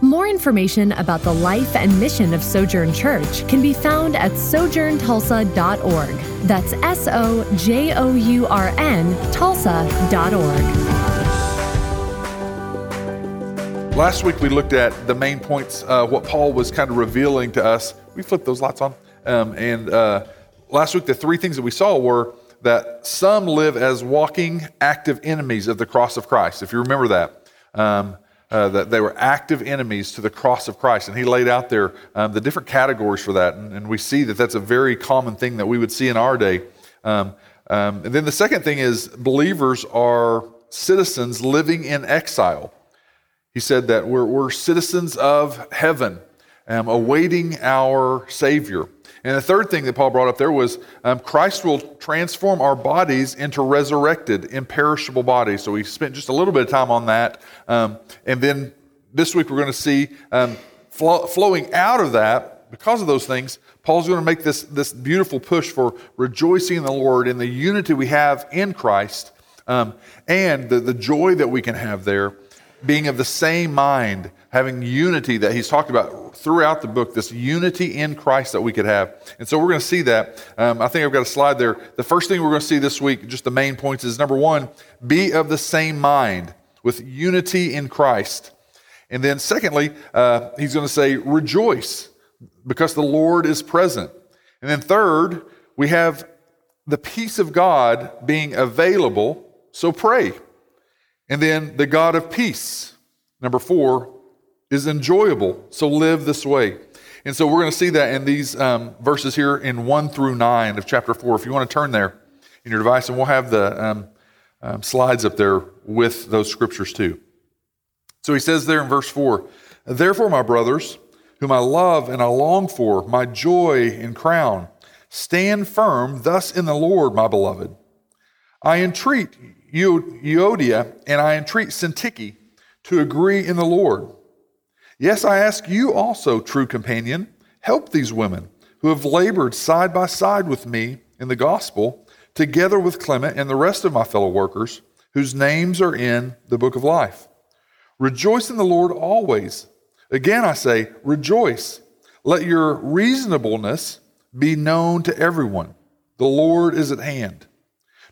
More information about the life and mission of Sojourn Church can be found at sojourntulsa.org. That's S O J O U R N Tulsa.org. Last week we looked at the main points, uh, what Paul was kind of revealing to us. We flipped those lights on. Um, and uh, last week, the three things that we saw were that some live as walking active enemies of the cross of Christ. If you remember that. Um, uh, that they were active enemies to the cross of Christ. And he laid out there um, the different categories for that. And, and, we see that that's a very common thing that we would see in our day. Um, um, and then the second thing is believers are citizens living in exile. He said that we're, we're citizens of heaven, um, awaiting our Savior. And the third thing that Paul brought up there was um, Christ will transform our bodies into resurrected, imperishable bodies. So we spent just a little bit of time on that. Um, and then this week we're going to see um, flow, flowing out of that, because of those things, Paul's going to make this, this beautiful push for rejoicing in the Lord in the unity we have in Christ um, and the, the joy that we can have there being of the same mind, having unity that he's talked about throughout the book, this unity in Christ that we could have. And so we're going to see that. Um, I think I've got a slide there. The first thing we're going to see this week, just the main points, is number one, be of the same mind with unity in Christ. And then, secondly, uh, he's going to say, rejoice because the Lord is present. And then, third, we have the peace of God being available, so pray. And then the God of peace, number four, is enjoyable. So live this way. And so we're going to see that in these um, verses here in 1 through 9 of chapter 4. If you want to turn there in your device, and we'll have the um, um, slides up there with those scriptures too. So he says there in verse 4 Therefore, my brothers, whom I love and I long for, my joy and crown, stand firm thus in the Lord, my beloved. I entreat Euodia, and I entreat Syntyche to agree in the Lord. Yes, I ask you also, true companion, help these women who have labored side by side with me in the gospel, together with Clement and the rest of my fellow workers, whose names are in the book of life. Rejoice in the Lord always. Again, I say, rejoice. Let your reasonableness be known to everyone. The Lord is at hand.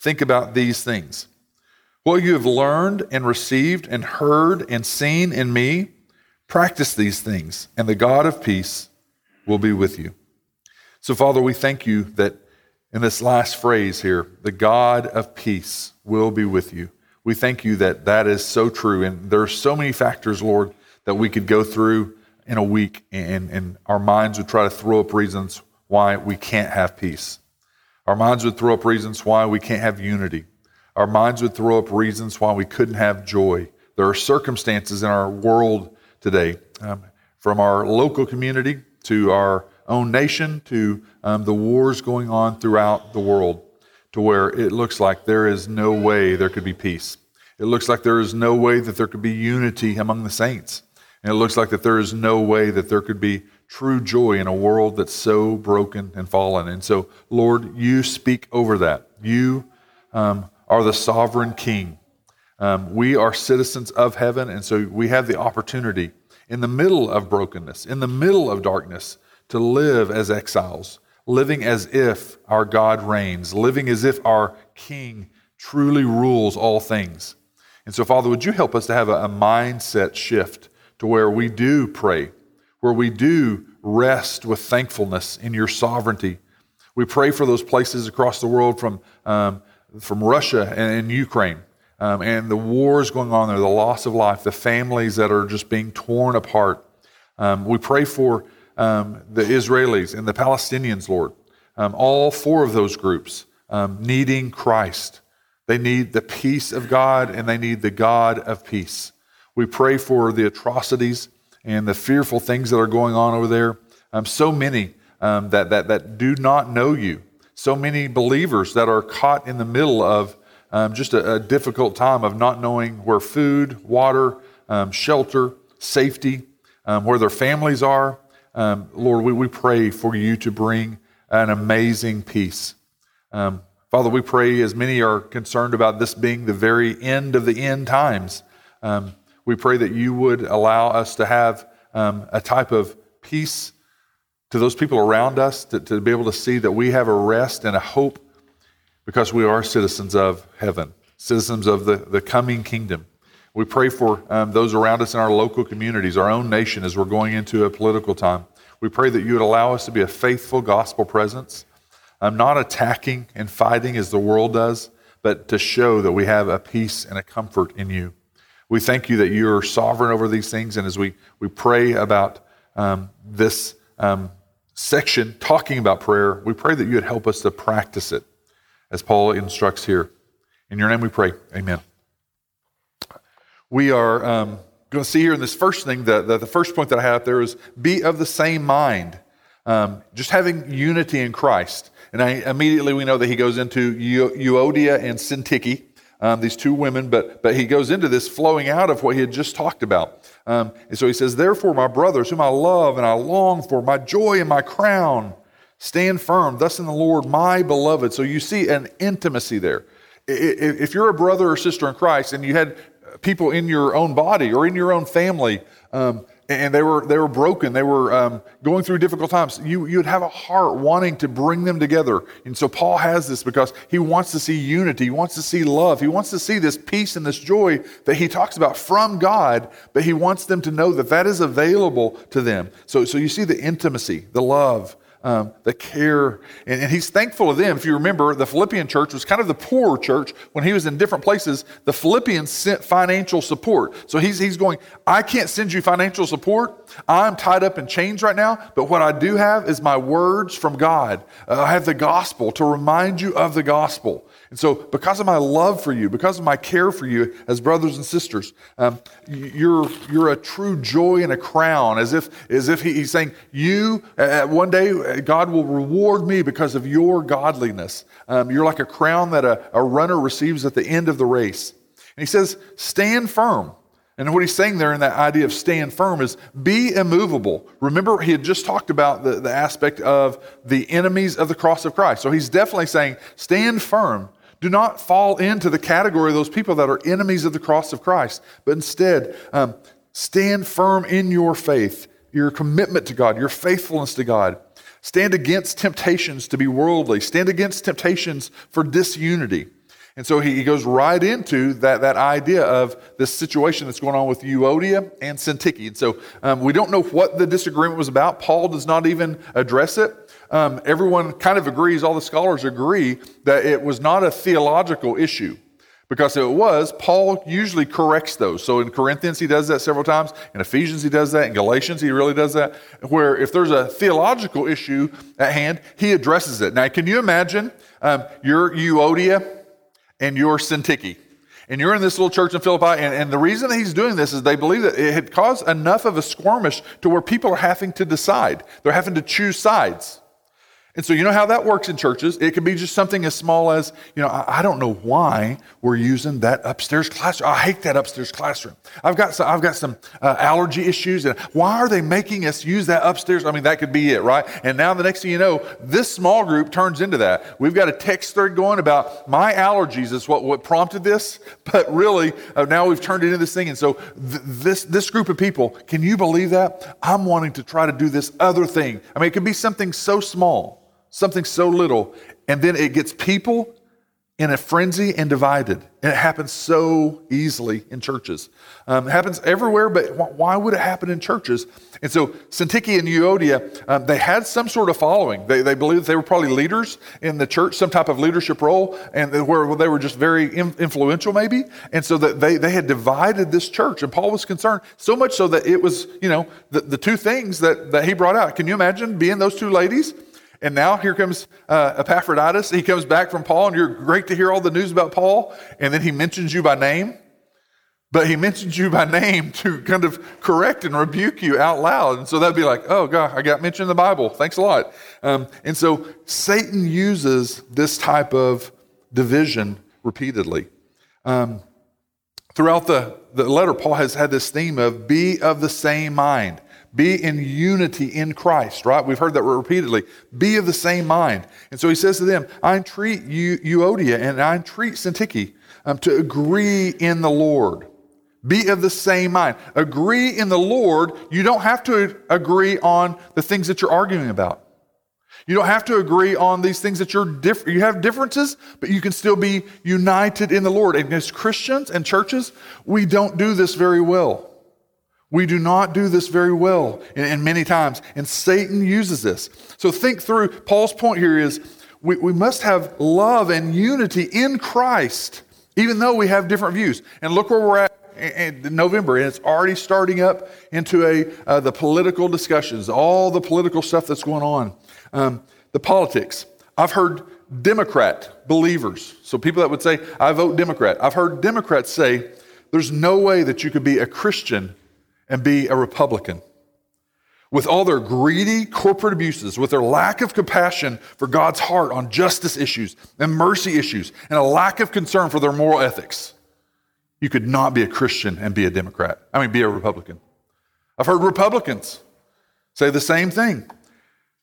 think about these things. What you have learned and received and heard and seen in me, practice these things, and the God of peace will be with you. So, Father, we thank you that in this last phrase here, the God of peace will be with you. We thank you that that is so true. And there are so many factors, Lord, that we could go through in a week, and, and our minds would try to throw up reasons why we can't have peace. Our minds would throw up reasons why we can't have unity. Our minds would throw up reasons why we couldn't have joy. There are circumstances in our world today, um, from our local community to our own nation to um, the wars going on throughout the world, to where it looks like there is no way there could be peace. It looks like there is no way that there could be unity among the saints. And it looks like that there is no way that there could be true joy in a world that's so broken and fallen. And so, Lord, you speak over that. You um, are the sovereign king. Um, we are citizens of heaven, and so we have the opportunity in the middle of brokenness, in the middle of darkness, to live as exiles, living as if our God reigns, living as if our king truly rules all things. And so, Father, would you help us to have a, a mindset shift to where we do pray where we do rest with thankfulness in your sovereignty. We pray for those places across the world from, um, from Russia and, and Ukraine um, and the wars going on there, the loss of life, the families that are just being torn apart. Um, we pray for um, the Israelis and the Palestinians, Lord, um, all four of those groups um, needing Christ. They need the peace of God and they need the God of peace. We pray for the atrocities and the fearful things that are going on over there. Um, so many um, that, that, that do not know you. So many believers that are caught in the middle of um, just a, a, difficult time of not knowing where food, water, um, shelter, safety, um, where their families are. Um, Lord, we, we pray for you to bring an amazing peace. Father, we pray as many are concerned about this being the very end of the end times. Um, we pray that you would allow us to have a type of peace to those people around us to, to be able to see that we have a rest and a hope because we are citizens of heaven, citizens of the, the coming kingdom. We pray for um, those around us in our local communities, our own nation, as we're going into a political time. We pray that you would allow us to be a faithful gospel presence, um, not attacking and fighting as the world does, but to show that we have a peace and a comfort in you. We thank you that you are sovereign over these things, and as we, we pray about um, this um, section talking about prayer, we pray that you would help us to practice it as Paul instructs here. In your name we pray. Amen. We are um, going to see here in this first thing, that, the, the, first point that I have there is be of the same mind. Um, just having unity in Christ. And I, immediately we know that he goes into Euodia and Syntyche, um, these two women, but, but he goes into this flowing out of what he had just talked about. Um, and so he says, Therefore, my brothers, whom I love and I long for, my joy and my crown, stand firm, thus in the Lord, my beloved. So you see an intimacy there. If you're a brother or sister in Christ and you had people in your own body or in your own family um, and they were they were broken. They were um, going through difficult times. You you'd have a heart wanting to bring them together. And so paul has this because he wants to see unity. He wants to see love. He wants to see this peace and this joy that he talks about from god but he wants them to know that that is available to them. So so you see the intimacy the love um, the care, and, and, he's thankful of them. If you remember, the Philippian church was kind of the poorer church. When he was in different places, the Philippians sent financial support. So he's, he's going, I can't send you financial support. I'm tied up in chains right now, but what I do have is my words from God. Uh, I have the gospel to remind you of the gospel. And so, because of my love for you, because of my care for you as brothers and sisters, um, you're, you're a true joy and a crown, as if, as if he, he's saying, You, uh, one day, God will reward me because of your godliness. Um, you're like a crown that a, a runner receives at the end of the race. And he says, Stand firm. And what he's saying there in that idea of stand firm is be immovable. Remember, he had just talked about the, the aspect of the enemies of the cross of Christ. So he's definitely saying, stand firm. Do not fall into the category of those people that are enemies of the cross of Christ, but instead um, stand firm in your faith, your commitment to God, your faithfulness to God. Stand against temptations to be worldly, stand against temptations for disunity. And so he, goes right into that, that idea of this situation that's going on with Euodia and Syntyche. And so um, we don't know what the disagreement was about. Paul does not even address it um, everyone kind of agrees, all the scholars agree, that it was not a theological issue. Because if it was, Paul usually corrects those. So in Corinthians, he does that several times. In Ephesians, he does that. In Galatians, he really does that. Where if there's a theological issue at hand, he addresses it. Now, can you imagine um, you're Euodia and you're Syntyche? And you're in this little church in Philippi, and, and the reason that he's doing this is they believe that it had caused enough of a skirmish to where people are having to decide. They're having to choose sides. And so, you know how that works in churches? It could be just something as small as, you know, I, I, don't know why we're using that upstairs classroom. I hate that upstairs classroom. I've got some, I've got some uh, allergy issues, and why are they making us use that upstairs? I mean, that could be it, right? And now the next thing you know, this small group turns into that. We've got a text thread going about my allergies is what, what prompted this, but really uh, now we've turned it into this thing. And so, th- this this group of people, can you believe that? I'm wanting to try to do this other thing. I mean, it could be something so small something so little, and then it gets people in a frenzy and divided. And it happens so easily in churches. Um, it happens everywhere, but why would it happen in churches? And so Syntyche and Euodia, um, they had some sort of following. They, they believed they were probably leaders in the church, some type of leadership role, and where they were just very influential, maybe. And so that they, they had divided this church. And Paul was concerned, so much so that it was, you know, the, the two things that, that he brought out. Can you imagine being those two ladies? And now here comes uh, Epaphroditus. He comes back from Paul, and you're great to hear all the news about Paul. And then he mentions you by name. But he mentions you by name to kind of correct and rebuke you out loud. And so that'd be like, oh, God, I got mentioned in the Bible. Thanks a lot. Um, and so Satan uses this type of division repeatedly. Um, throughout the, the letter, Paul has had this theme of be of the same mind. Be in unity in Christ, right? We've heard that repeatedly. Be of the same mind. And so he says to them, I entreat you, Euodia, and I entreat Syntyche um, to agree in the Lord. Be of the same mind. Agree in the Lord. You don't have to agree on the things that you're arguing about. You don't have to agree on these things that you're different. You have differences, but you can still be united in the Lord. And as Christians and churches, we don't do this very well. We do not do this very well and, many times, and Satan uses this. So think through, Paul's point here is we, we must have love and unity in Christ, even though we have different views. And look where we're at in November, and it's already starting up into a, uh, the political discussions, all the political stuff that's going on. Um, the politics. I've heard Democrat believers, so people that would say, I vote Democrat. I've heard Democrats say, there's no way that you could be a Christian and be a Republican. With all their greedy corporate abuses, with their lack of compassion for God's heart on justice issues and mercy issues, and a lack of concern for their moral ethics, you could not be a Christian and be a Democrat. I mean, be a Republican. I've heard Republicans say the same thing.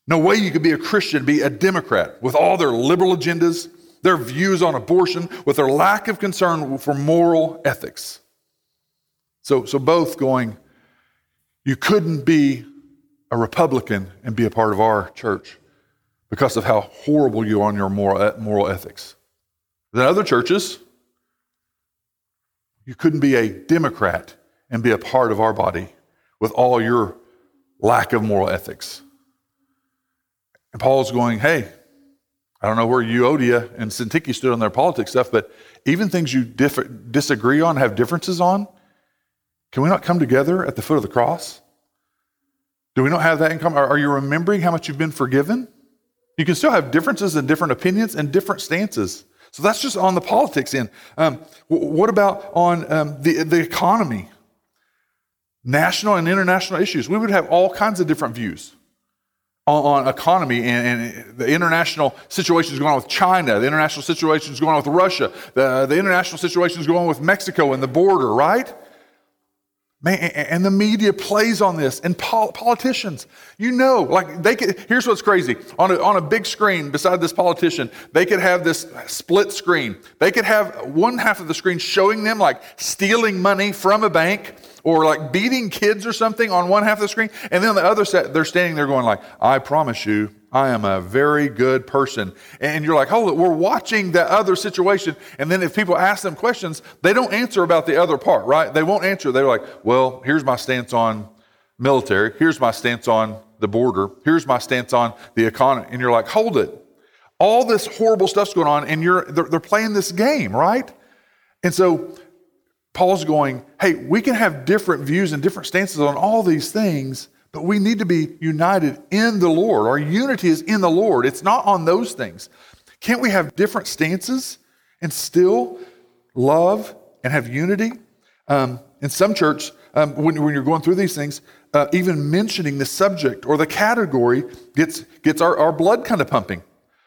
No way you could be a Christian, be a Democrat with all their liberal agendas, their views on abortion, with their lack of concern for moral ethics. So, so both going, you couldn't be a Republican and be a part of our church because of how horrible you are on your moral, moral ethics. Then other churches, you couldn't be a Democrat and be a part of our body with all your lack of moral ethics. And Paul's going, hey, I don't know where Euodia and Syntyche stood on their politics stuff, but even things you disagree on, have differences on, can we not come together at the foot of the cross? Do we not have that in common? Are, you remembering how much you've been forgiven? You can still have differences and different opinions and different stances. So that's just on the politics end. Um, what about on um, the, the economy? National and international issues. We would have all kinds of different views on, on economy and, and, the international situations going on with China, the international situations going on with Russia, the, the international situations going on with Mexico and the border, right? Man, and the media plays on this, and politicians, you know, like they could. Here's what's crazy: on a, on a big screen beside this politician, they could have this split screen. They could have one half of the screen showing them like stealing money from a bank or like beating kids or something on one half of the screen, and then on the other side, they're standing there going like, "I promise you, I am a very good person. And you're like, hold it, we're watching that other situation. And then if people ask them questions, they don't answer about the other part, right? They won't answer. They're like, well, here's my stance on military. Here's my stance on the border. Here's my stance on the economy. And you're like, hold it. All this horrible stuff's going on, and you're they're, they're playing this game, right? And so Paul's going, hey, we can have different views and different stances on all these things, but we need to be united in the Lord. Our unity is in the Lord, it's not on those things. Can't we have different stances and still love and have unity? Um, in some church, um, when, when, you're going through these things, uh, even mentioning the subject or the category gets, gets our, our blood kind of pumping.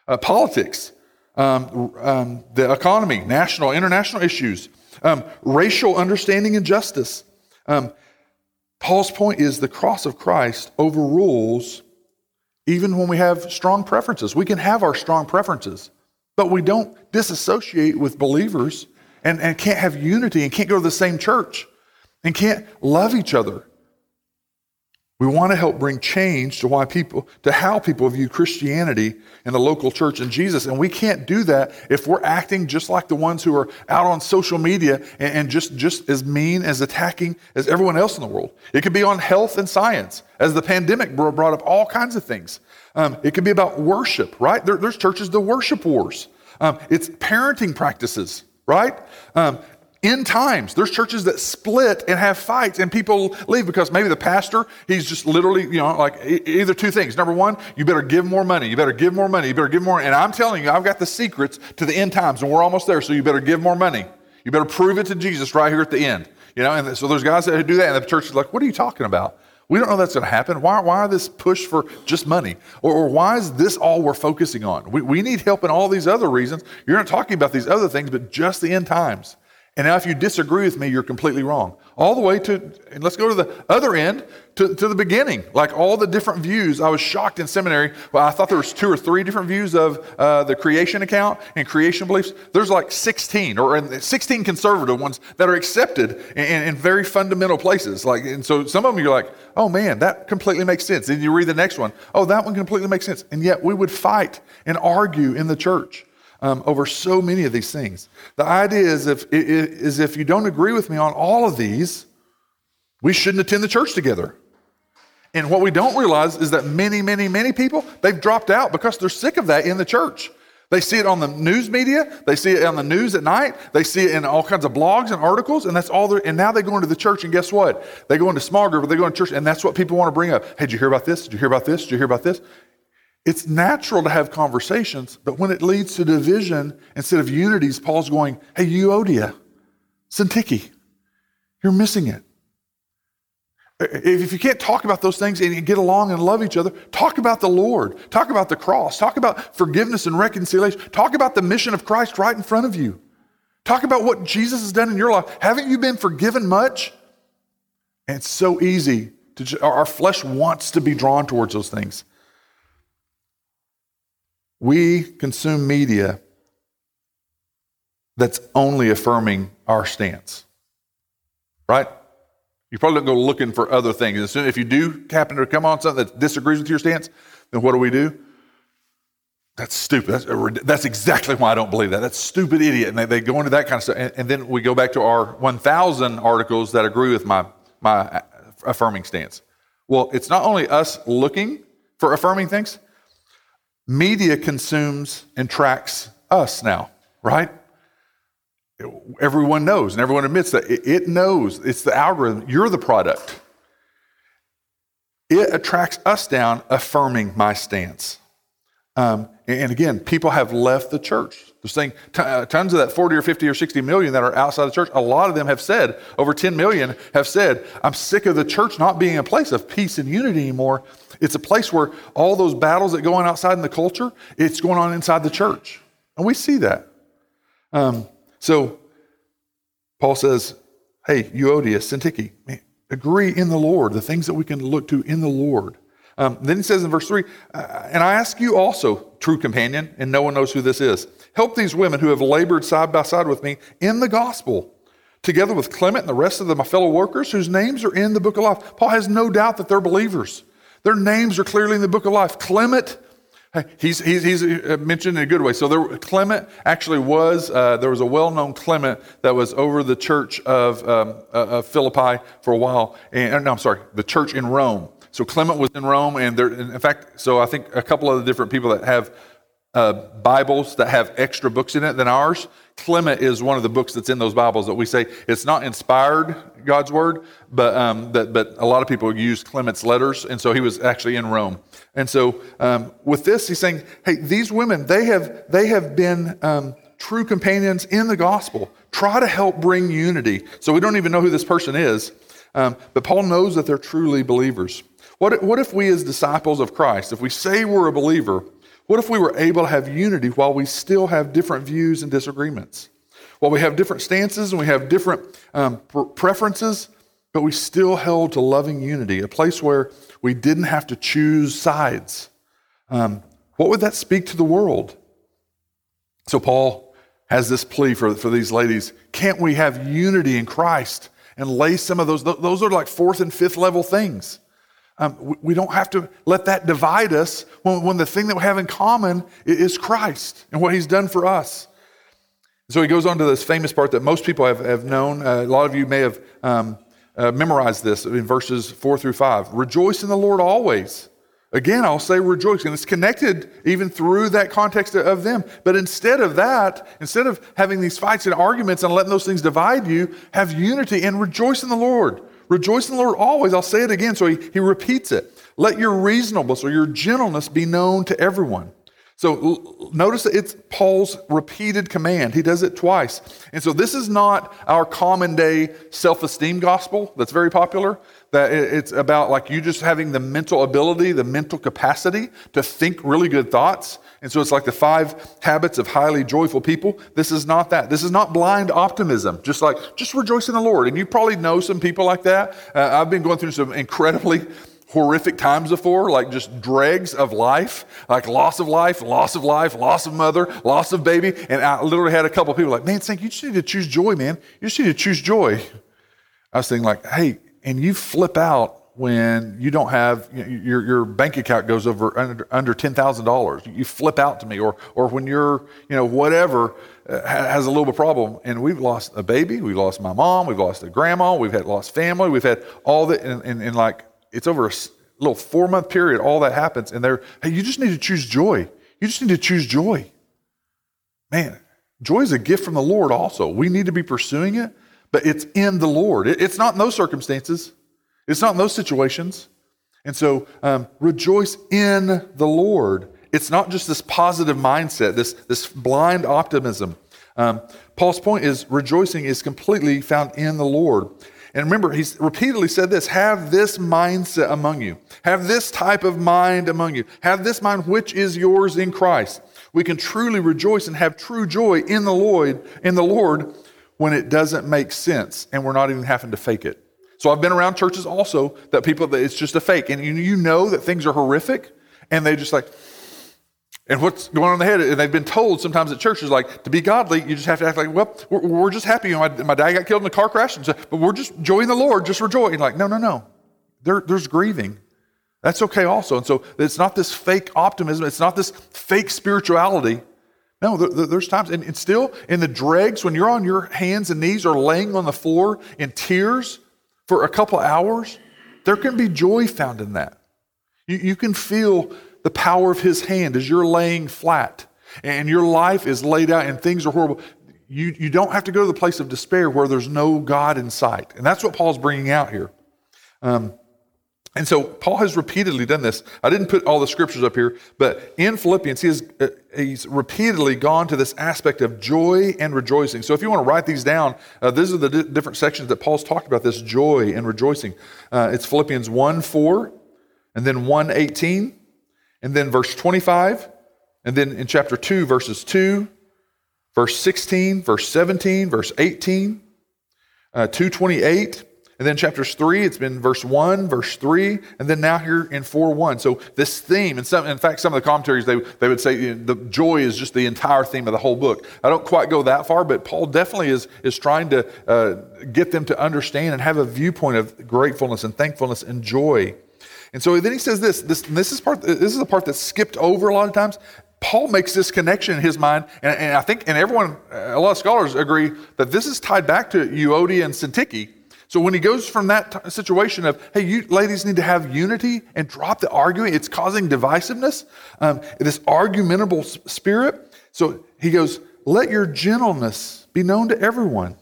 Uh, politics, um, um the economy, national, international issues, um, racial understanding and justice. Um, Paul's point is the cross of Christ overrules even when we have strong preferences. We can have our strong preferences, but we don't disassociate with believers and, and can't have unity and can't go to the same church and can't love each other. We want to help bring change to why people, to how people view Christianity in the local church and Jesus. And we can't do that if we're acting just like the ones who are out on social media and, and just, just as mean as attacking as everyone else in the world. It could be on health and science, as the pandemic brought up all kinds of things. Um, it could be about worship, right? There, there's churches, the worship wars. Um, it's parenting practices, right? Um, in times there's churches that split and have fights and people leave because maybe the pastor he's just literally you know like either two things number one you better give more money you better give more money you better give more and i'm telling you i've got the secrets to the end times and we're almost there so you better give more money you better prove it to jesus right here at the end you know and so there's guys that do that and the church is like what are you talking about we don't know that's going to happen. Why, why this push for just money? Or, or, why is this all we're focusing on? We, we need help in all these other reasons. You're not talking about these other things, but just the end times. And now, if you disagree with me, you're completely wrong. All the way to, and let's go to the other end, to, to the beginning. Like all the different views. I was shocked in seminary. Well, I thought there was two or three different views of uh, the creation account and creation beliefs. There's like 16 or 16 conservative ones that are accepted in, in very fundamental places. Like, and so some of them you're like, oh man, that completely makes sense. And you read the next one, oh, that one completely makes sense. And yet we would fight and argue in the church um, over so many of these things. The idea is if, is if you don't agree with me on all of these, we shouldn't attend the church together. And what we don't realize is that many, many, many people, they've dropped out because they're sick of that in the church. They see it on the news media, they see it on the news at night, they see it in all kinds of blogs and articles, and that's all they're, and now they go into the church, and guess what? They go into small group, or they go into church, and that's what people want to bring up. Hey, did you hear about this? Did you hear about this? Did you hear about this? It's natural to have conversations, but when it leads to division instead of unities, Paul's going, Hey, Euodia, Syntyche, you're missing it. If you can't talk about those things and get along and love each other, talk about the Lord. Talk about the cross. Talk about forgiveness and reconciliation. Talk about the mission of Christ right in front of you. Talk about what Jesus has done in your life. Haven't you been forgiven much? And it's so easy to, our flesh wants to be drawn towards those things. We consume media that's only affirming our stance, right? You probably don't go looking for other things. As soon if you do happen to come on something that disagrees with your stance, then what do we do? That's stupid. That's, that's exactly why I don't believe that. That's stupid idiot. And they, they go into that kind of stuff. And, and then we go back to our 1,000 articles that agree with my, my uh, affirming stance. Well, it's not only us looking for affirming things, media consumes and tracks us now, right? Everyone knows and everyone admits that it knows it's the algorithm. You're the product. It attracts us down, affirming my stance. Um, and again, people have left the church. They're saying t- uh, tons of that 40 or 50 or 60 million that are outside the church, a lot of them have said, over 10 million have said, I'm sick of the church not being a place of peace and unity anymore. It's a place where all those battles that go on outside in the culture, it's going on inside the church. And we see that. Um, so Paul says, hey, Euodia, Syntyche, agree in the Lord, the things that we can look to in the Lord. Um, then he says in verse 3, uh, and I ask you also, true companion, and no one knows who this is, help these women who have labored side by side with me in the gospel, together with Clement and the rest of my fellow workers whose names are in the book of life. Paul has no doubt that they're believers. Their names are clearly in the book of life. Clement, he's, he's, he's uh, mentioned in a good way. So there, Clement actually was, uh, there was a well known Clement that was over the church of, um, uh, of Philippi for a while. And, uh, no, I'm sorry, the church in Rome. So Clement was in Rome, and there, in fact, so I think a couple of the different people that have uh, Bibles that have extra books in it than ours. Clement is one of the books that's in those Bibles that we say it's not inspired God's word, but um, that, but a lot of people use Clement's letters, and so he was actually in Rome. And so um, with this, he's saying, hey, these women they have they have been um, true companions in the gospel. Try to help bring unity. So we don't even know who this person is, um, but Paul knows that they're truly believers. What, what if we, as disciples of Christ, if we say we're a believer, what if we were able to have unity while we still have different views and disagreements? While we have different stances and we have different um, preferences, but we still held to loving unity, a place where we didn't have to choose sides. Um, what would that speak to the world? So, Paul has this plea for, for these ladies can't we have unity in Christ and lay some of those? Those are like fourth and fifth level things. Um, we, don't have to let that divide us when, when the thing that we have in common is Christ and what he's done for us. So he goes on to this famous part that most people have, have known. Uh, a lot of you may have um, uh, memorized this in verses four through five. Rejoice in the Lord always. Again, I'll say rejoice. And it's connected even through that context of them. But instead of that, instead of having these fights and arguments and letting those things divide you, have unity and rejoice in the Lord. Rejoice in the Lord always. I'll say it again. So he, he repeats it. Let your reasonableness or your gentleness be known to everyone. So notice it's Paul's repeated command. He does it twice. And so this is not our common day self esteem gospel that's very popular. That it's about like you just having the mental ability, the mental capacity to think really good thoughts. And so it's like the five habits of highly joyful people. This is not that. This is not blind optimism, just like, just rejoice in the Lord. And you probably know some people like that. Uh, I've been going through some incredibly horrific times before, like just dregs of life, like loss of life, loss of life, loss of mother, loss of baby. And I literally had a couple people like, man, Sink, you just need to choose joy, man. You just need to choose joy. I was thinking like, hey, and you flip out when you don't have you know, your, your bank account goes over under, under $10,000. You flip out to me or, or when you're, you know, whatever uh, has a little bit of problem. And we've lost a baby. We've lost my mom. We've lost a grandma. We've had lost family. We've had all that. And, and, and like, it's over a little four month period, all that happens. And they're, hey, you just need to choose joy. You just need to choose joy. Man, joy is a gift from the Lord also. We need to be pursuing it, but it's in the Lord. it's not in those circumstances, it's not in those situations. And so um, rejoice in the Lord. It's not just this positive mindset, this, this blind optimism. Um, Paul's point is rejoicing is completely found in the Lord. And remember, he's repeatedly said this have this mindset among you. Have this type of mind among you. Have this mind which is yours in Christ. We can truly rejoice and have true joy in the Lord, in the Lord when it doesn't make sense and we're not even having to fake it. So I've been around churches also that people that it's just a fake. And you know that things are horrific and they just like, and what's going on in the head, and they've been told sometimes at churches, like, to be godly, you just have to act like, well, we're, we're just happy. My, my, dad got killed in a car crash, and so, but we're just joying the Lord, just rejoicing. Like, no, no, no. There, there's grieving. That's okay also. And so it's not this fake optimism, it's not this fake spirituality. No, there, there's times, and, and still in the dregs, when you're on your hands and knees or laying on the floor in tears for a couple hours, there can be joy found in that. You, you can feel the power of his hand as you're laying flat and your life is laid out and things are horrible. You, you don't have to go to the place of despair where there's no God in sight. And that's what Paul's bringing out here. Um, and so Paul has repeatedly done this. I didn't put all the scriptures up here, but in Philippians, he has, uh, he's repeatedly gone to this aspect of joy and rejoicing. So if you want to write these down, uh, these are the di- different sections that Paul's talked about this joy and rejoicing. Uh, it's Philippians 1 4, and then 1 18, and then verse 25, and then in chapter 2, verses 2, verse 16, verse 17, verse 18, uh, 228, and then chapters 3, it's been verse 1, verse 3, and then now here in 4 1. So this theme, and some, in fact, some of the commentaries, they, they would say you know, the joy is just the entire theme of the whole book. I don't quite go that far, but Paul definitely is, is trying to uh, get them to understand and have a viewpoint of gratefulness and thankfulness and joy. And so then he says this, this, this is part, this is the part that's skipped over a lot of times. Paul makes this connection in his mind, and, and I think, and everyone, a lot of scholars agree that this is tied back to Euodia and Syntyche. So when he goes from that t- situation of, hey, you ladies need to have unity and drop the arguing, it's causing divisiveness, um, this argumentable spirit. So he goes, let your gentleness be known to everyone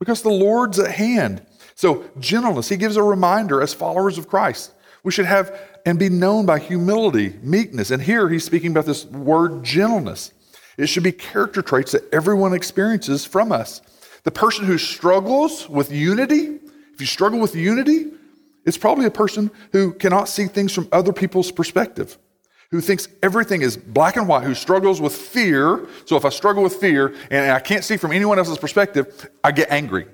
because the Lord's at hand. So, gentleness, he gives a reminder as followers of Christ. We should have and be known by humility, meekness. And here he's speaking about this word gentleness. It should be character traits that everyone experiences from us. The person who struggles with unity, if you struggle with unity, it's probably a person who cannot see things from other people's perspective, who thinks everything is black and white, who struggles with fear. So if I struggle with fear and I can't see from anyone else's perspective, I get angry.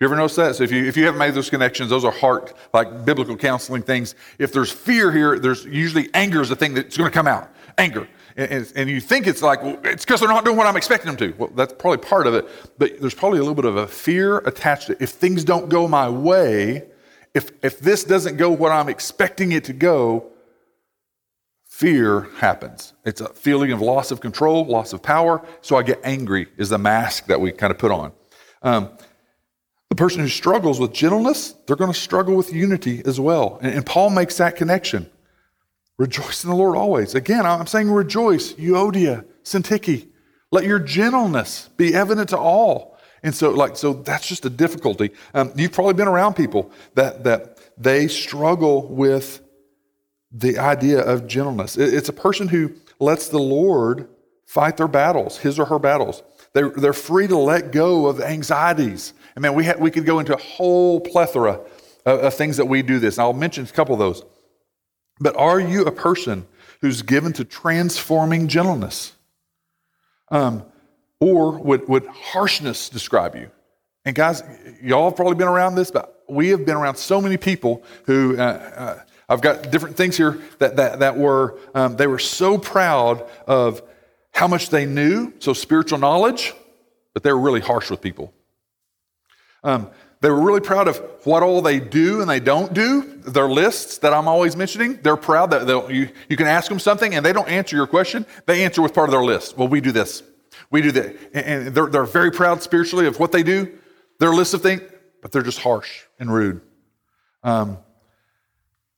You ever notice that? So if you, if you haven't made those connections, those are heart, like biblical counseling things. If there's fear here, there's usually anger is the thing that's going to come out. Anger. And, and, you think it's like, well, it's because they're not doing what I'm expecting them to. Well, that's probably part of it. But there's probably a little bit of a fear attached to it. If things don't go my way, if, if this doesn't go what I'm expecting it to go, fear happens. It's a feeling of loss of control, loss of power. So I get angry, is the mask that we kind of put on. Um, person who struggles with gentleness, they're going to struggle with unity as well. And, and Paul makes that connection. Rejoice in the Lord always. Again, I'm saying rejoice, Euodia, Syntyche. Let your gentleness be evident to all. And so, like, so that's just a difficulty. Um, you've probably been around people that that they struggle with the idea of gentleness. It's a person who lets the Lord fight their battles, his or her battles. They're, they're free to let go of anxieties. I mean, we, ha- we could go into a whole plethora of, of things that we do this. And I'll mention a couple of those. But are you a person who's given to transforming gentleness? Um, or would, would harshness describe you? And guys, y'all have probably been around this, but we have been around so many people who uh, uh, I've got different things here that, that, that were, um, they were so proud of how much they knew, so spiritual knowledge, but they were really harsh with people. Um, they were really proud of what all they do and they don't do, their lists that I'm always mentioning. They're proud that you, you can ask them something and they don't answer your question. They answer with part of their list. Well, we do this. We do that. And they're, they're very proud spiritually of what they do, their list of things, but they're just harsh and rude. Um,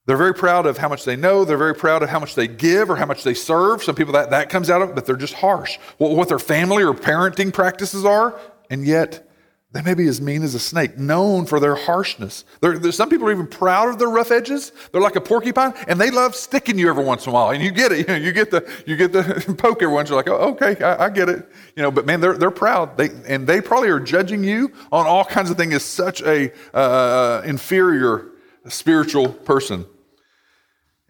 they're very proud of how much they know. They're very proud of how much they give or how much they serve. Some people that, that comes out of it, but they're just harsh. What, what their family or parenting practices are, and yet they may be as mean as a snake, known for their harshness. Some people are even proud of their rough edges. They're like a porcupine, and they love sticking you every once in a while. And you get it. You, know, you get the you get the poke every once. You're like, oh, okay, I, I, get it. You know, but man, they're they're proud. They and they probably are judging you on all kinds of things as such a uh inferior spiritual person.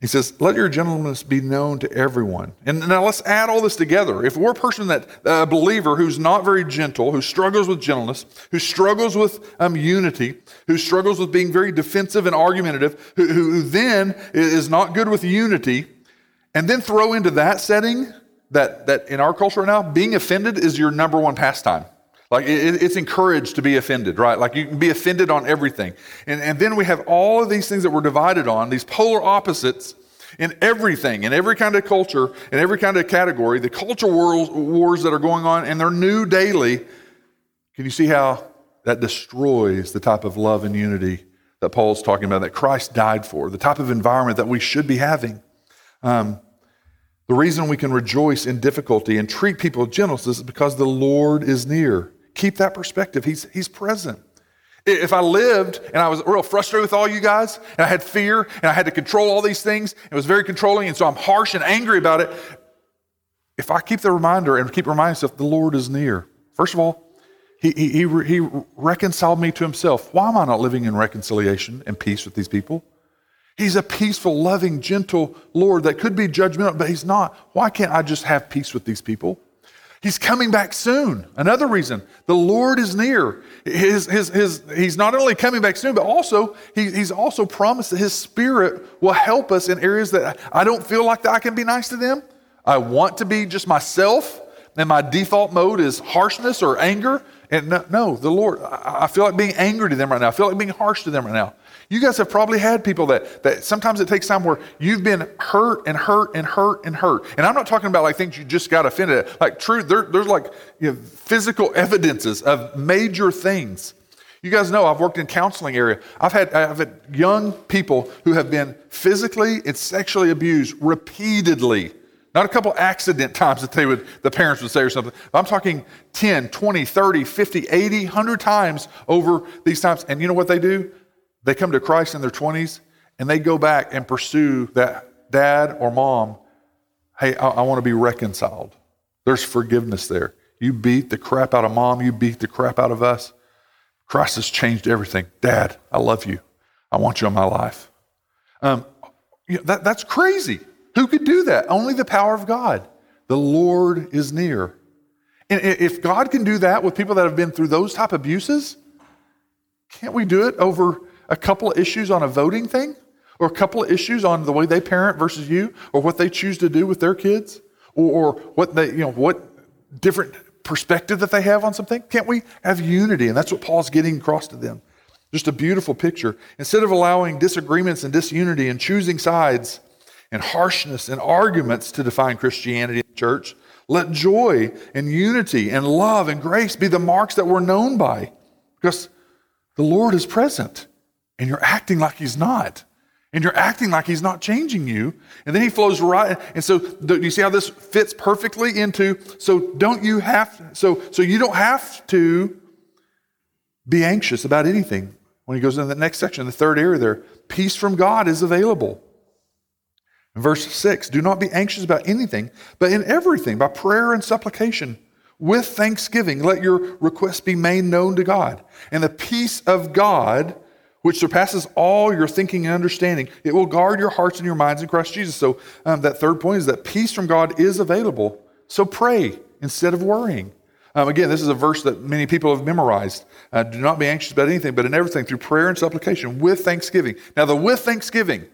He says, Let your gentleness be known to everyone. And now let's add all this together. If we're a person that, a believer who's not very gentle, who struggles with gentleness, who struggles with um, unity, who struggles with being very defensive and argumentative, who, who then is not good with unity, and then throw into that setting that, that in our culture right now, being offended is your number one pastime. Like it, it's encouraged to be offended, right? Like you can be offended on everything. And, and then we have all of these things that we're divided on, these polar opposites in everything, in every kind of culture, in every kind of category, the culture wars, wars that are going on, and they're new daily. Can you see how that destroys the type of love and unity that Paul's talking about, that Christ died for, the type of environment that we should be having? Um, the reason we can rejoice in difficulty and treat people with gentleness is because the Lord is near. Keep that perspective. He's, he's present. If I lived and I was real frustrated with all you guys, and I had fear, and I had to control all these things, it was very controlling, and so I'm harsh and angry about it. If I keep the reminder and keep reminding myself, the Lord is near. First of all, he, he, he, he reconciled me to himself. Why am I not living in reconciliation and peace with these people? He's a peaceful, loving, gentle Lord that could be judgmental, but he's not. Why can't I just have peace with these people? He's coming back soon. Another reason, the Lord is near. His, his, his, he's not only coming back soon, but also he, he's also promised that his spirit will help us in areas that I don't feel like that I can be nice to them. I want to be just myself, and my default mode is harshness or anger. And no, no the Lord, I, I feel like being angry to them right now. I feel like being harsh to them right now. You guys have probably had people that, that sometimes it takes time where you've been hurt and hurt and hurt and hurt. And I'm not talking about like things you just got offended at. Like true, there, there's like you know, physical evidences of major things. You guys know I've worked in counseling area. I've had, I've had young people who have been physically and sexually abused repeatedly. Not a couple accident times that they would, the parents would say or something. I'm talking 10, 20, 30, 50, 80, 100 times over these times. And you know what they do? They come to Christ in their 20s and they go back and pursue that dad or mom. Hey, I, I want to be reconciled. There's forgiveness there. You beat the crap out of mom, you beat the crap out of us. Christ has changed everything. Dad, I love you. I want you in my life. Um, you know, that, that's crazy. Who could do that? Only the power of God. The Lord is near. And if God can do that with people that have been through those type abuses, can't we do it over a couple of issues on a voting thing, or a couple of issues on the way they parent versus you, or what they choose to do with their kids, or, or what they, you know, what different perspective that they have on something? Can't we have unity? And that's what Paul's getting across to them. Just a beautiful picture. Instead of allowing disagreements and disunity and choosing sides and harshness and arguments to define Christianity the church, let joy and unity and love and grace be the marks that we're known by because the Lord is present and you're acting like He's not. And you're acting like He's not changing you. And then He flows right. And so, do you see how this fits perfectly into? So, don't you have, so, so you don't have to be anxious about anything. When he goes into the next section, the third area there, peace from God is available. In verse 6, do not be anxious about anything, but in everything, by prayer and supplication, with thanksgiving, let your requests be made known to God. And the peace of God, which surpasses all your thinking and understanding, it will guard your hearts and your minds in Christ Jesus. So, um, that third point is that peace from God is available. So, pray instead of worrying. Um, again, this is a verse that many people have memorized. Uh, do not be anxious about anything, but in everything through prayer and supplication with thanksgiving. Now, the with thanksgiving,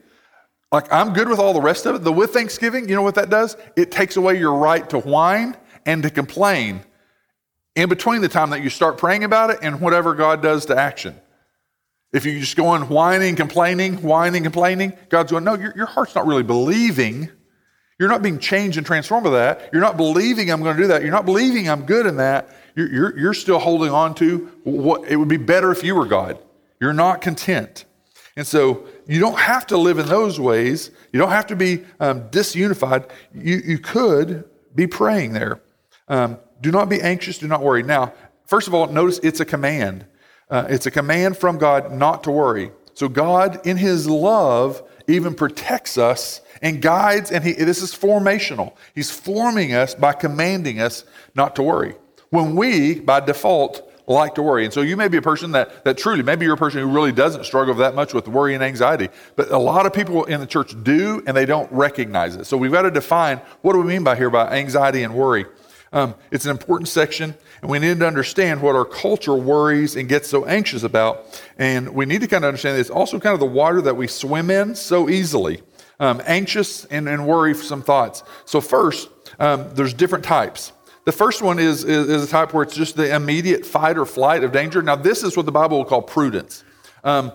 like I'm good with all the rest of it. The with thanksgiving, you know what that does? It takes away your right to whine and to complain in between the time that you start praying about it and whatever God does to action. If you just go on whining, complaining, whining, complaining, God's going, no, your, your heart's not really believing you're not being changed and transformed by that. You're not believing I'm going to do that. You're not believing I'm good in that. You're, you're, you're still holding on to what it would be better if you were God. You're not content. And so you don't have to live in those ways. You don't have to be um, disunified. You, you could be praying there. Um, do not be anxious. Do not worry. Now, first of all, notice it's a command. Uh, it's a command from God not to worry. So God, in His love, even protects us and guides, and he, this is formational. He's forming us by commanding us not to worry. When we, by default, like to worry. And so you may be a person that, that truly, maybe you're a person who really doesn't struggle that much with worry and anxiety, but a lot of people in the church do and they don't recognize it. So we've got to define what do we mean by here by anxiety and worry. Um, it's an important section, and we need to understand what our culture worries and gets so anxious about. And we need to kind of understand it's also kind of the water that we swim in so easily um, anxious and, and worrisome thoughts. So, first, um, there's different types. The first one is, is, is, a type where it's just the immediate fight or flight of danger. Now, this is what the Bible will call prudence. Um,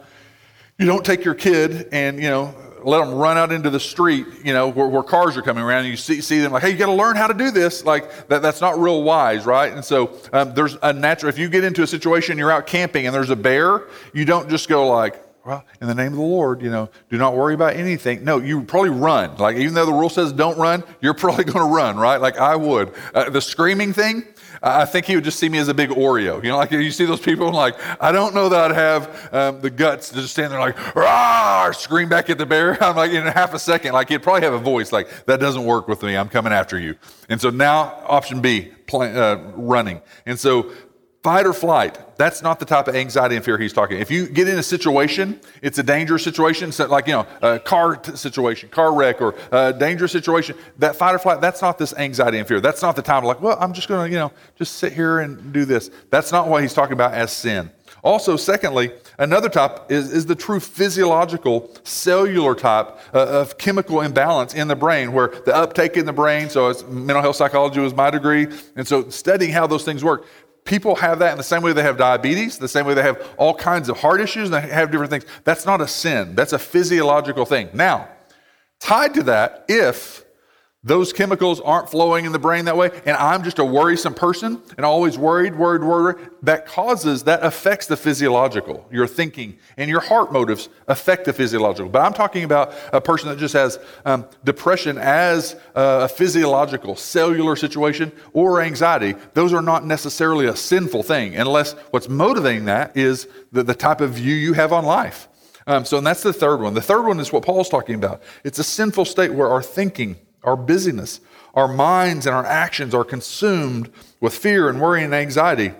you don't take your kid and, you know, let them run out into the street, you know, where, where cars are coming around, and you see, see them like, hey, you got to learn how to do this. Like, that, that's not real wise, right? And so um, there's a natural, if you get into a situation, you're out camping and there's a bear, you don't just go like, well, in the name of the Lord, you know, do not worry about anything. No, you probably run. Like, even though the rule says don't run, you're probably going to run, right? Like I would. Uh, the screaming thing, I think he would just see me as a big Oreo. You know, like you see those people, like, I don't know that I'd have um, the guts to just stand there like, rah, scream back at the bear. I'm like, in half a second, like, he'd probably have a voice like, that doesn't work with me. I'm coming after you. And so now, option B, play, uh, running. And so fight or flight. That's not the type of anxiety and fear he's talking. If you get in a situation, it's a dangerous situation, like, you know, a car situation, car wreck, or a dangerous situation, that fight or flight, that's not this anxiety and fear. That's not the time like, well, I'm just going to, you know, just sit here and do this. That's not what he's talking about as sin. Also, secondly, another type is, is the true physiological cellular type uh, of chemical imbalance in the brain, where the uptake in the brain, so mental health psychology was my degree, and so studying how those things work people have that in the same way they have diabetes, the same way they have all kinds of heart issues, and they have different things. That's not a sin, that's a physiological thing. Now, tied to that, if those chemicals aren't flowing in the brain that way, and I'm just a worrisome person and always worried, worried, worried. That causes, that affects the physiological. Your thinking and your heart motives affect the physiological. But I'm talking about a person that just has um, depression as a physiological, cellular situation or anxiety. Those are not necessarily a sinful thing, unless what's motivating that is the, the type of view you have on life. Um, so, and that's the third one. The third one is what Paul's talking about. It's a sinful state where our thinking, our busyness, our minds and our actions are consumed with fear and worry and anxiety.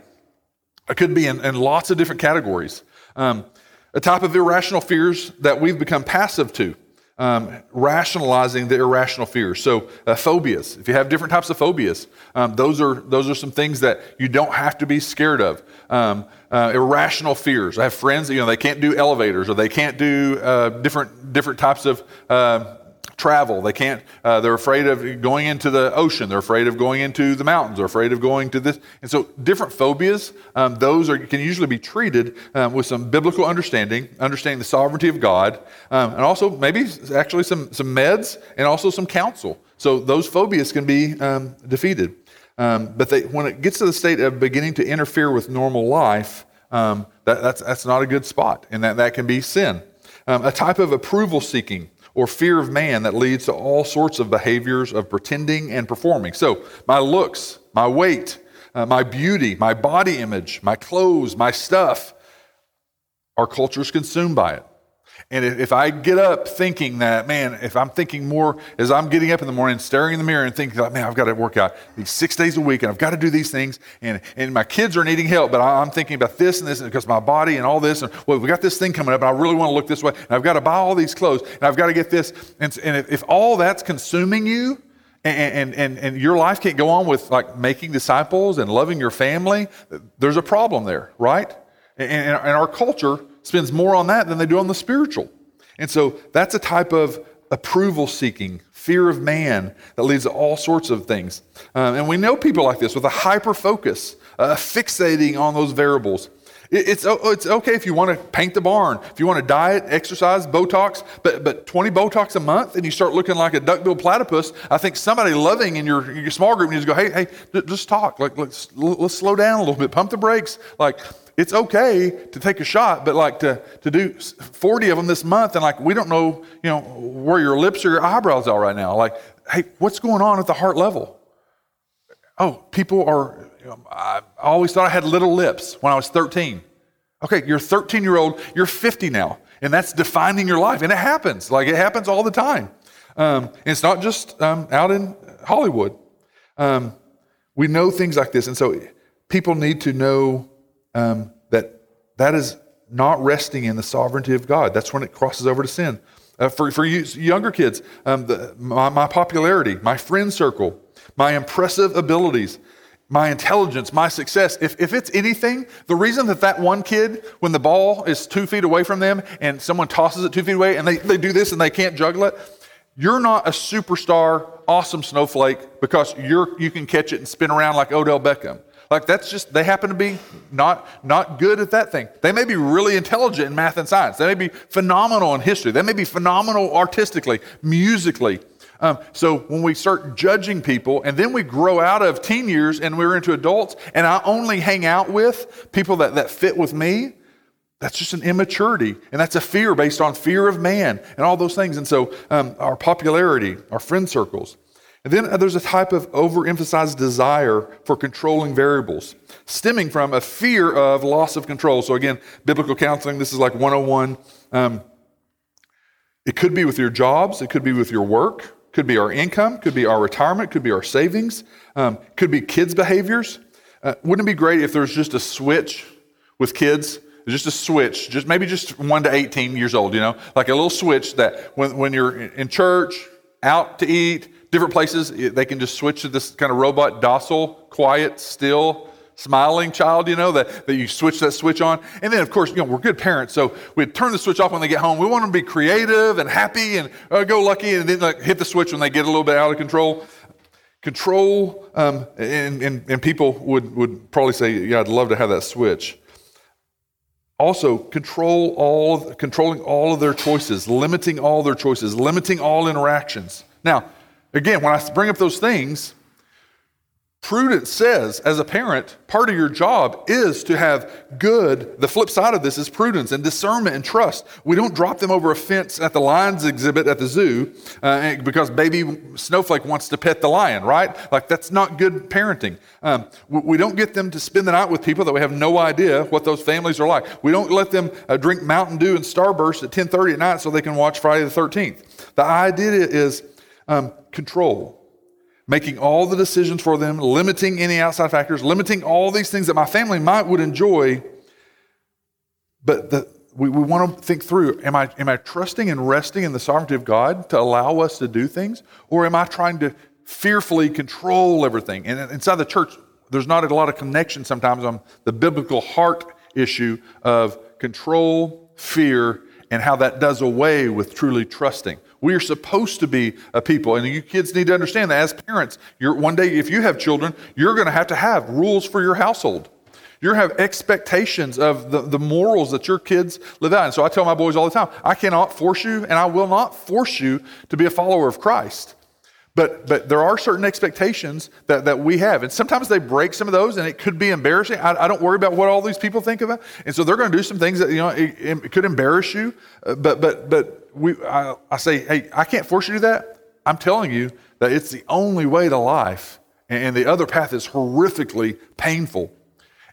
It could be in, in lots of different categories. Um, a type of irrational fears that we've become passive to, um, rationalizing the irrational fears. So, uh, phobias. If you have different types of phobias, um, those are those are some things that you don't have to be scared of. Um, uh, irrational fears. I have friends that you know they can't do elevators or they can't do uh, different different types of uh, travel. They can't, uh, they're afraid of going into the ocean. They're afraid of going into the mountains. They're afraid of going to this. And so different phobias, um, those are, can usually be treated um, with some biblical understanding, understanding the sovereignty of God, um, and also maybe actually some, some meds and also some counsel. So those phobias can be um, defeated. Um, but they, when it gets to the state of beginning to interfere with normal life, um, that, that's, that's not a good spot, and that, that can be sin. a type of approval seeking or fear of man that leads to all sorts of behaviors of pretending and performing. So, my looks, my weight, uh, my beauty, my body image, my clothes, my stuff, our culture is consumed by it. And if I get up thinking that, man, if I'm thinking more as I'm getting up in the morning, staring in the mirror and thinking, like, man, I've got to work out these six days a week and I've got to do these things, and, and my kids are needing help, but I'm thinking about this and this because my body and all this, and well, we got this thing coming up, and I really want to look this way, and I've got to buy all these clothes, and I've got to get this. And, and if, if all that's consuming you, and, and, and your life can't go on with like making disciples and loving your family, there's a problem there, right? And, and our culture spends more on that than they do on the spiritual. And so that's a type of approval seeking, fear of man that leads to all sorts of things. Um, and we know people like this with a hyper focus, uh, fixating on those variables. it's, it's okay if you want to paint the barn, if you want to diet, exercise, Botox, but, but 20 Botox a month and you start looking like a duck-billed platypus, I think somebody loving in your, your small group needs to go, hey, hey, just talk. Like, let's, let's slow down a little bit, pump the brakes. Like, it's okay to take a shot, but like to, to do 40 of them this month and like we don't know, you know, where your lips or your eyebrows are right now. Like, hey, what's going on at the heart level? Oh, people are, you know, I always thought I had little lips when I was 13. Okay, you're 13 year old, you're 50 now, and that's defining your life. And it happens, like it happens all the time. Um, it's not just um, out in Hollywood. Um, we know things like this, and so people need to know um, that that is not resting in the sovereignty of God. That's when it crosses over to sin. Uh, for, for you younger kids, um, the, my, my popularity, my friend circle, my impressive abilities, my intelligence, my success, if, if it's anything, the reason that that one kid, when the ball is two feet away from them and someone tosses it two feet away and they, they do this and they can't juggle it, you're not a superstar, awesome snowflake because you're, you can catch it and spin around like Odell Beckham. Like that's just they happen to be not not good at that thing. They may be really intelligent in math and science. They may be phenomenal in history. They may be phenomenal artistically, musically. Um, so when we start judging people, and then we grow out of teen years and we're into adults, and I only hang out with people that, that fit with me, that's just an immaturity. And that's a fear based on fear of man and all those things. And so um, our popularity, our friend circles, and then there's a type of overemphasized desire for controlling variables, stemming from a fear of loss of control. So, again, biblical counseling, this is like 101. Um, it could be with your jobs, it could be with your work, could be our income, could be our retirement, could be our savings, um, could be kids' behaviors. Uh, wouldn't it be great if there's just a switch with kids? Just a switch, just maybe just one to 18 years old, you know, like a little switch that when, when you're in church, out to eat, different places, they can just switch to this kind of robot, docile, quiet, still, smiling child, you know, that, that you switch that switch on. And then, of course, you know, we're good parents, so we turn the switch off when they get home. We want them to be creative and happy and uh, go lucky, and then like, hit the switch when they get a little bit out of control. Control, um, and, and, and people would, would probably say, yeah, I'd love to have that switch also control all controlling all of their choices limiting all their choices limiting all interactions now Again, when I bring up those things, prudence says, as a parent, part of your job is to have good. The flip side of this is prudence and discernment and trust. We don't drop them over a fence at the lions exhibit at the zoo uh, because baby snowflake wants to pet the lion, right? Like that's not good parenting. Um, we don't get them to spend the night with people that we have no idea what those families are like. We don't let them uh, drink Mountain Dew and Starburst at 10:30 at night so they can watch Friday the 13th. The idea is um, control, making all the decisions for them, limiting any outside factors, limiting all these things that my family might would enjoy. But the, we, we want to think through am I, am I trusting and resting in the sovereignty of God to allow us to do things? Or am I trying to fearfully control everything? And inside the church, there's not a lot of connection sometimes on the biblical heart issue of control, fear, and how that does away with truly trusting. We are supposed to be a people, and you kids need to understand that as parents, you're, one day, if you have children, you're going to have to have rules for your household. You're have expectations of the, the morals that your kids live out. And so I tell my boys all the time I cannot force you, and I will not force you to be a follower of Christ. But, but there are certain expectations that, that we have. And sometimes they break some of those, and it could be embarrassing. I, I don't worry about what all these people think about. And so they're going to do some things that, you know, it, it could embarrass you. Uh, but, but, but we, I, I say, hey, I can't force you to do that. I'm telling you that it's the only way to life. And the other path is horrifically painful.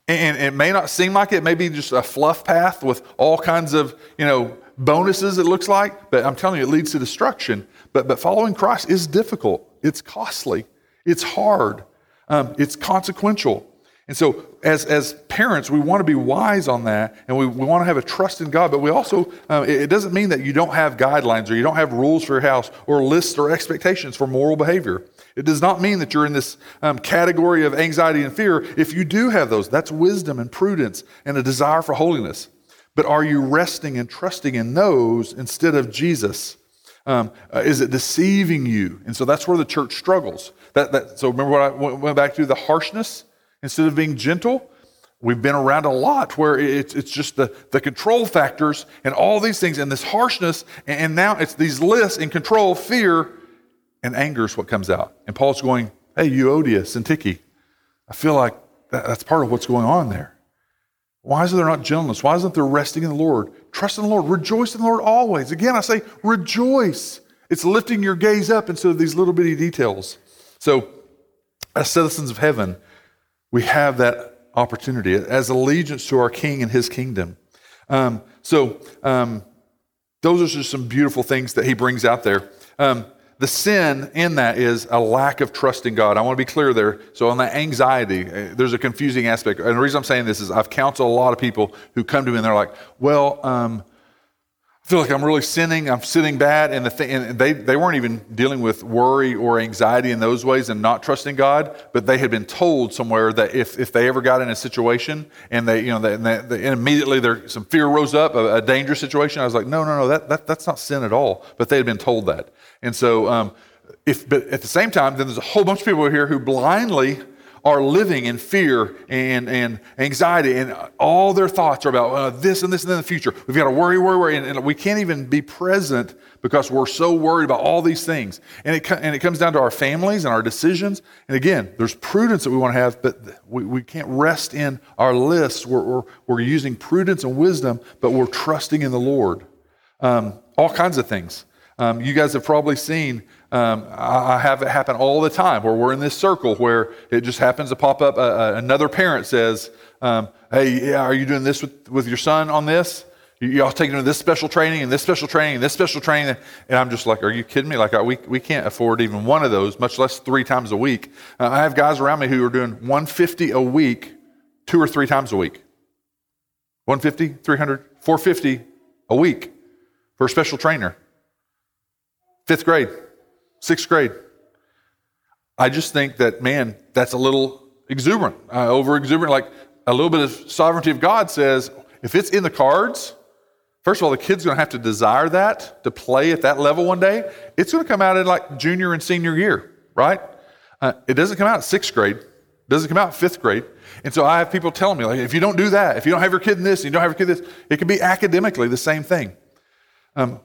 And it may not seem like it, it may be just a fluff path with all kinds of, you know, bonuses, it looks like, but I'm telling you, it leads to destruction. But, but following Christ is difficult, it's costly, it's hard, um, it's consequential. And so, as, as parents, we want to be wise on that and we, we want to have a trust in God, but we also, um, it, it, doesn't mean that you don't have guidelines or you don't have rules for your house or lists or expectations for moral behavior. It does not mean that you're in this um, category of anxiety and fear. If you do have those, that's wisdom and prudence and a desire for holiness. But are you resting and trusting in those instead of Jesus? Um, uh, is it deceiving you? And so that's where the church struggles. That, that, so remember what I went back to the harshness instead of being gentle? We've been around a lot where it's, it's just the, the control factors and all these things and this harshness, and now it's these lists and control, fear, and anger is what comes out. And Paul's going, Hey, Euodia, Syntyche, I feel like that's part of what's going on there. Why is there not gentleness? Why isn't there resting in the Lord? Trust in the Lord. Rejoice in the Lord always. Again, I say rejoice. It's lifting your gaze up instead of these little bitty details. So, as citizens of heaven, we have that opportunity as allegiance to our King and His kingdom. Um, so, um, those are just some beautiful things that He brings out there. Um, the sin in that is a lack of trust in God. I want to be clear there. So, on that anxiety, uh, there's a confusing aspect. And the reason I'm saying this is I've counseled a lot of people who come to me and they're like, well, um, feel like I'm really sinning. I'm sinning bad. And, the th- and they, they weren't even dealing with worry or anxiety in those ways and not trusting God, but they had been told somewhere that if, if they ever got in a situation and they, you know, they, and, they, they, and immediately there, some fear rose up, a, a, dangerous situation, I was like, no, no, no, that, that, that's not sin at all. But they had been told that. And so, um, if, but at the same time, then there's a whole bunch of people here who blindly are living in fear and, and anxiety, and all their thoughts are about uh, this and this and then the future. We've got to worry, worry, worry, and, and, we can't even be present because we're so worried about all these things. And it, and it comes down to our families and our decisions. And again, there's prudence that we want to have, but we, we can't rest in our lists. We're, we're, we're using prudence and wisdom, but we're trusting in the Lord. Um, all kinds of things. Um, you guys have probably seen, um, I have it happen all the time where we're in this circle where it just happens to pop up. Uh, uh, another parent says, um, Hey, yeah, are you doing this with, with your son on this? Y'all taking him to this special training and this special training and this special training. And I'm just like, Are you kidding me? Like, we, we can't afford even one of those, much less three times a week. Uh, I have guys around me who are doing 150 a week, two or three times a week. 150, 300, 450 a week for a special trainer. Fifth grade, sixth grade. I just think that, man, that's a little exuberant, uh, over exuberant. Like a little bit of sovereignty of God says, if it's in the cards, first of all, the kid's going to have to desire that to play at that level one day. It's going to come out in like junior and senior year, right? Uh, it doesn't come out in sixth grade. It doesn't come out fifth grade. And so I have people telling me, like, if you don't do that, if you don't have your kid in this, you don't have your kid in this, it can be academically the same thing. Um,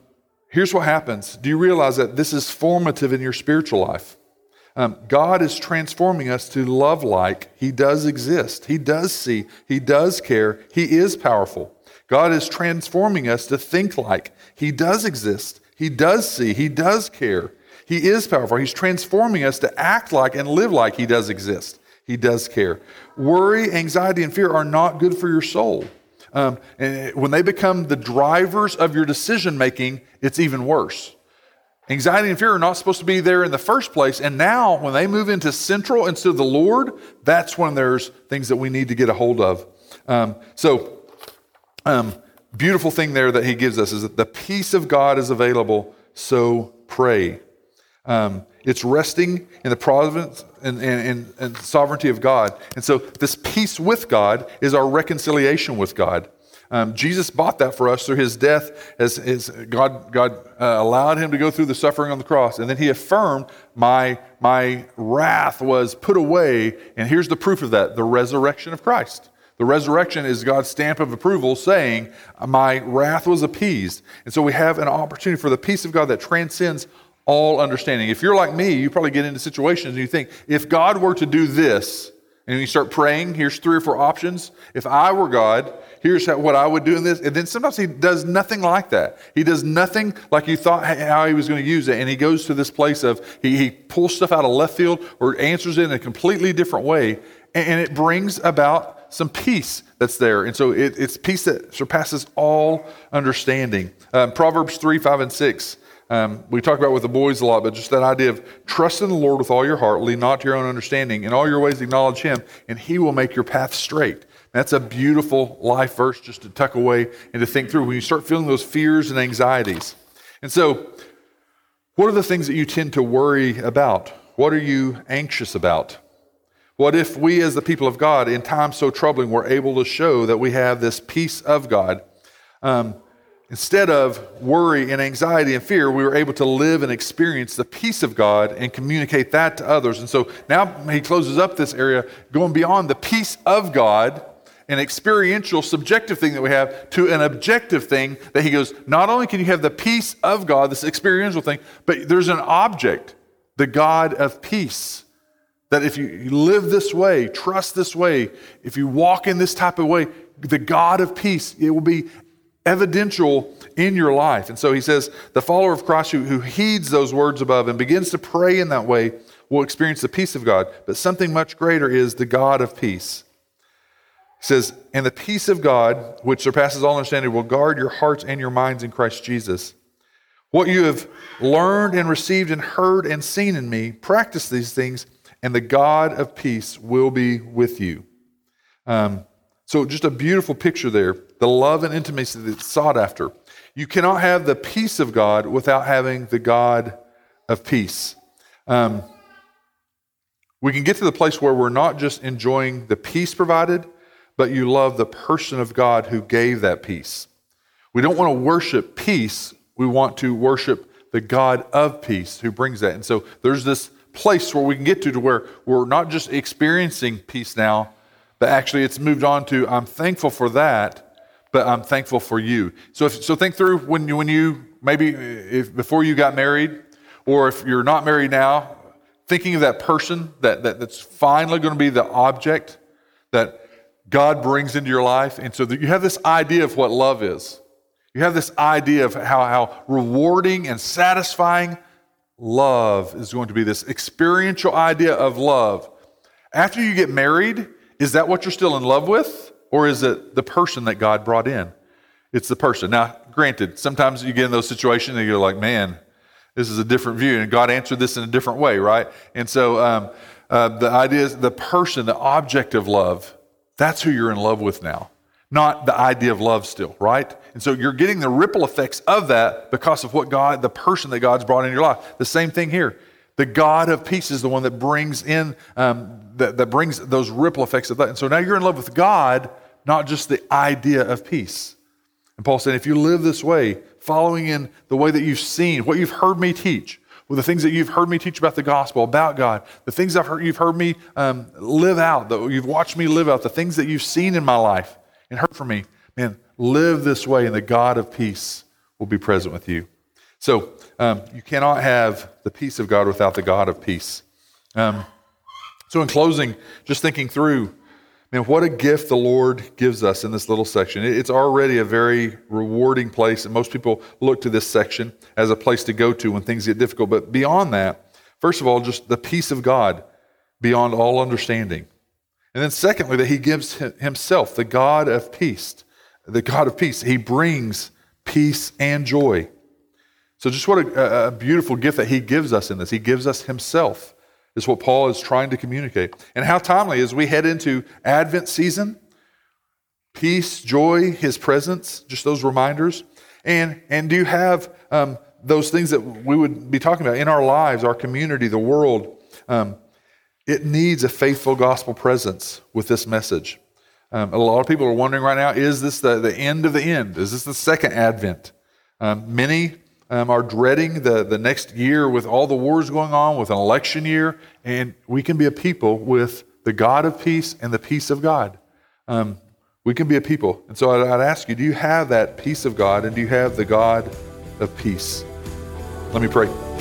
Here's what happens. Do you realize that this is formative in your spiritual life? Um, God is transforming us to love like He does exist. He does see. He does care. He is powerful. God is transforming us to think like He does exist. He does see. He does care. He is powerful. He's transforming us to act like and live like He does exist. He does care. Worry, anxiety, and fear are not good for your soul. Um, and when they become the drivers of your decision making, it's even worse. Anxiety and fear are not supposed to be there in the first place. And now, when they move into central instead of the Lord, that's when there's things that we need to get a hold of. Um, so, um, beautiful thing there that he gives us is that the peace of God is available, so pray. Um, it's resting in the providence and, and, and, sovereignty of God. And so, this peace with God is our reconciliation with God. Um, Jesus bought that for us through his death, as, as God, God uh, allowed him to go through the suffering on the cross. And then he affirmed, my, my wrath was put away. And here's the proof of that the resurrection of Christ. The resurrection is God's stamp of approval saying, My wrath was appeased. And so we have an opportunity for the peace of God that transcends all understanding. If you're like me, you probably get into situations and you think, if God were to do this, and you start praying, here's three or four options. If I were God, here's what I would do in this. And then sometimes he does nothing like that. He does nothing like you thought how he was going to use it. And he goes to this place of, he, he pulls stuff out of left field or answers it in a completely different way. And, and it brings about some peace that's there. And so it, it's peace that surpasses all understanding. Um, Proverbs 3, 5, and 6 um, we talk about with the boys a lot, but just that idea of trust in the Lord with all your heart, lean not to your own understanding. In all your ways, acknowledge Him, and He will make your path straight. That's a beautiful life verse just to tuck away and to think through when you start feeling those fears and anxieties. And so, what are the things that you tend to worry about? What are you anxious about? What if we, as the people of God, in times so troubling, were able to show that we have this peace of God? Um, Instead of worry and anxiety and fear, we were able to live and experience the peace of God and communicate that to others. And so now he closes up this area, going beyond the peace of God, an experiential, subjective thing that we have, to an objective thing that he goes, not only can you have the peace of God, this experiential thing, but there's an object, the God of peace. That if you live this way, trust this way, if you walk in this type of way, the God of peace, it will be evidential in your life. And so he says, the follower of Christ who, who heeds those words above and begins to pray in that way will experience the peace of God. But something much greater is the God of peace. He says, and the peace of God, which surpasses all understanding, will guard your hearts and your minds in Christ Jesus. What you have learned and received and heard and seen in me, practice these things, and the God of peace will be with you. Um, so, just a beautiful picture there the love and intimacy that's sought after. You cannot have the peace of God without having the God of peace. Um, we can get to the place where we're not just enjoying the peace provided, but you love the person of God who gave that peace. We don't want to worship peace, we want to worship the God of peace who brings that. And so there's this place where we can get to to where we're not just experiencing peace now, but actually, it's moved on to I'm thankful for that, but I'm thankful for you. So, if, so think through when you, when you maybe if before you got married, or if you're not married now, thinking of that person that, that that's finally going to be the object that God brings into your life, and so that you have this idea of what love is. You have this idea of how, how rewarding and satisfying love is going to be. This experiential idea of love. After you get married, is that what you're still in love with? Or is it the person that God brought in? It's the person. Now, granted, sometimes you get in those situations and you're like, man, this is a different view. And God answered this in a different way, right? And so um, uh, the idea is the person, the object of love, that's who you're in love with now, not the idea of love still, right? And so you're getting the ripple effects of that because of what God, the person that God's brought in your life. The same thing here. The God of peace is the one that brings in, um, that, that brings those ripple effects of that. And so now you're in love with God, not just the idea of peace. And Paul said, if you live this way, following in the way that you've seen, what you've heard me teach, with the things that you've heard me teach about the gospel, about God, the things I've heard, you've heard me um, live out, that you've watched me live out, the things that you've seen in my life and heard from me, man, live this way, and the God of peace will be present with you. So um, you cannot have the peace of God without the God of peace. Um, so in closing, just thinking through, man, what a gift the Lord gives us in this little section. It's already a very rewarding place, and most people look to this section as a place to go to when things get difficult. But beyond that, first of all, just the peace of God beyond all understanding. And then secondly, that he gives himself, the God of peace, the God of peace. He brings peace and joy. So, just what a, a, beautiful gift that he gives us in this. He gives us himself, is what Paul is trying to communicate. And how timely as we head into Advent season peace, joy, his presence, just those reminders. And, and do you have um, those things that we would be talking about in our lives, our community, the world? Um, it needs a faithful gospel presence with this message. Um, a lot of people are wondering right now is this the, the end of the end? Is this the second advent? Um, many um, are dreading the, the next year with all the wars going on, with an election year, and we can be a people with the God of peace and the peace of God. Um, we can be a people. And so I'd, I'd ask you do you have that peace of God and do you have the God of peace? Let me pray.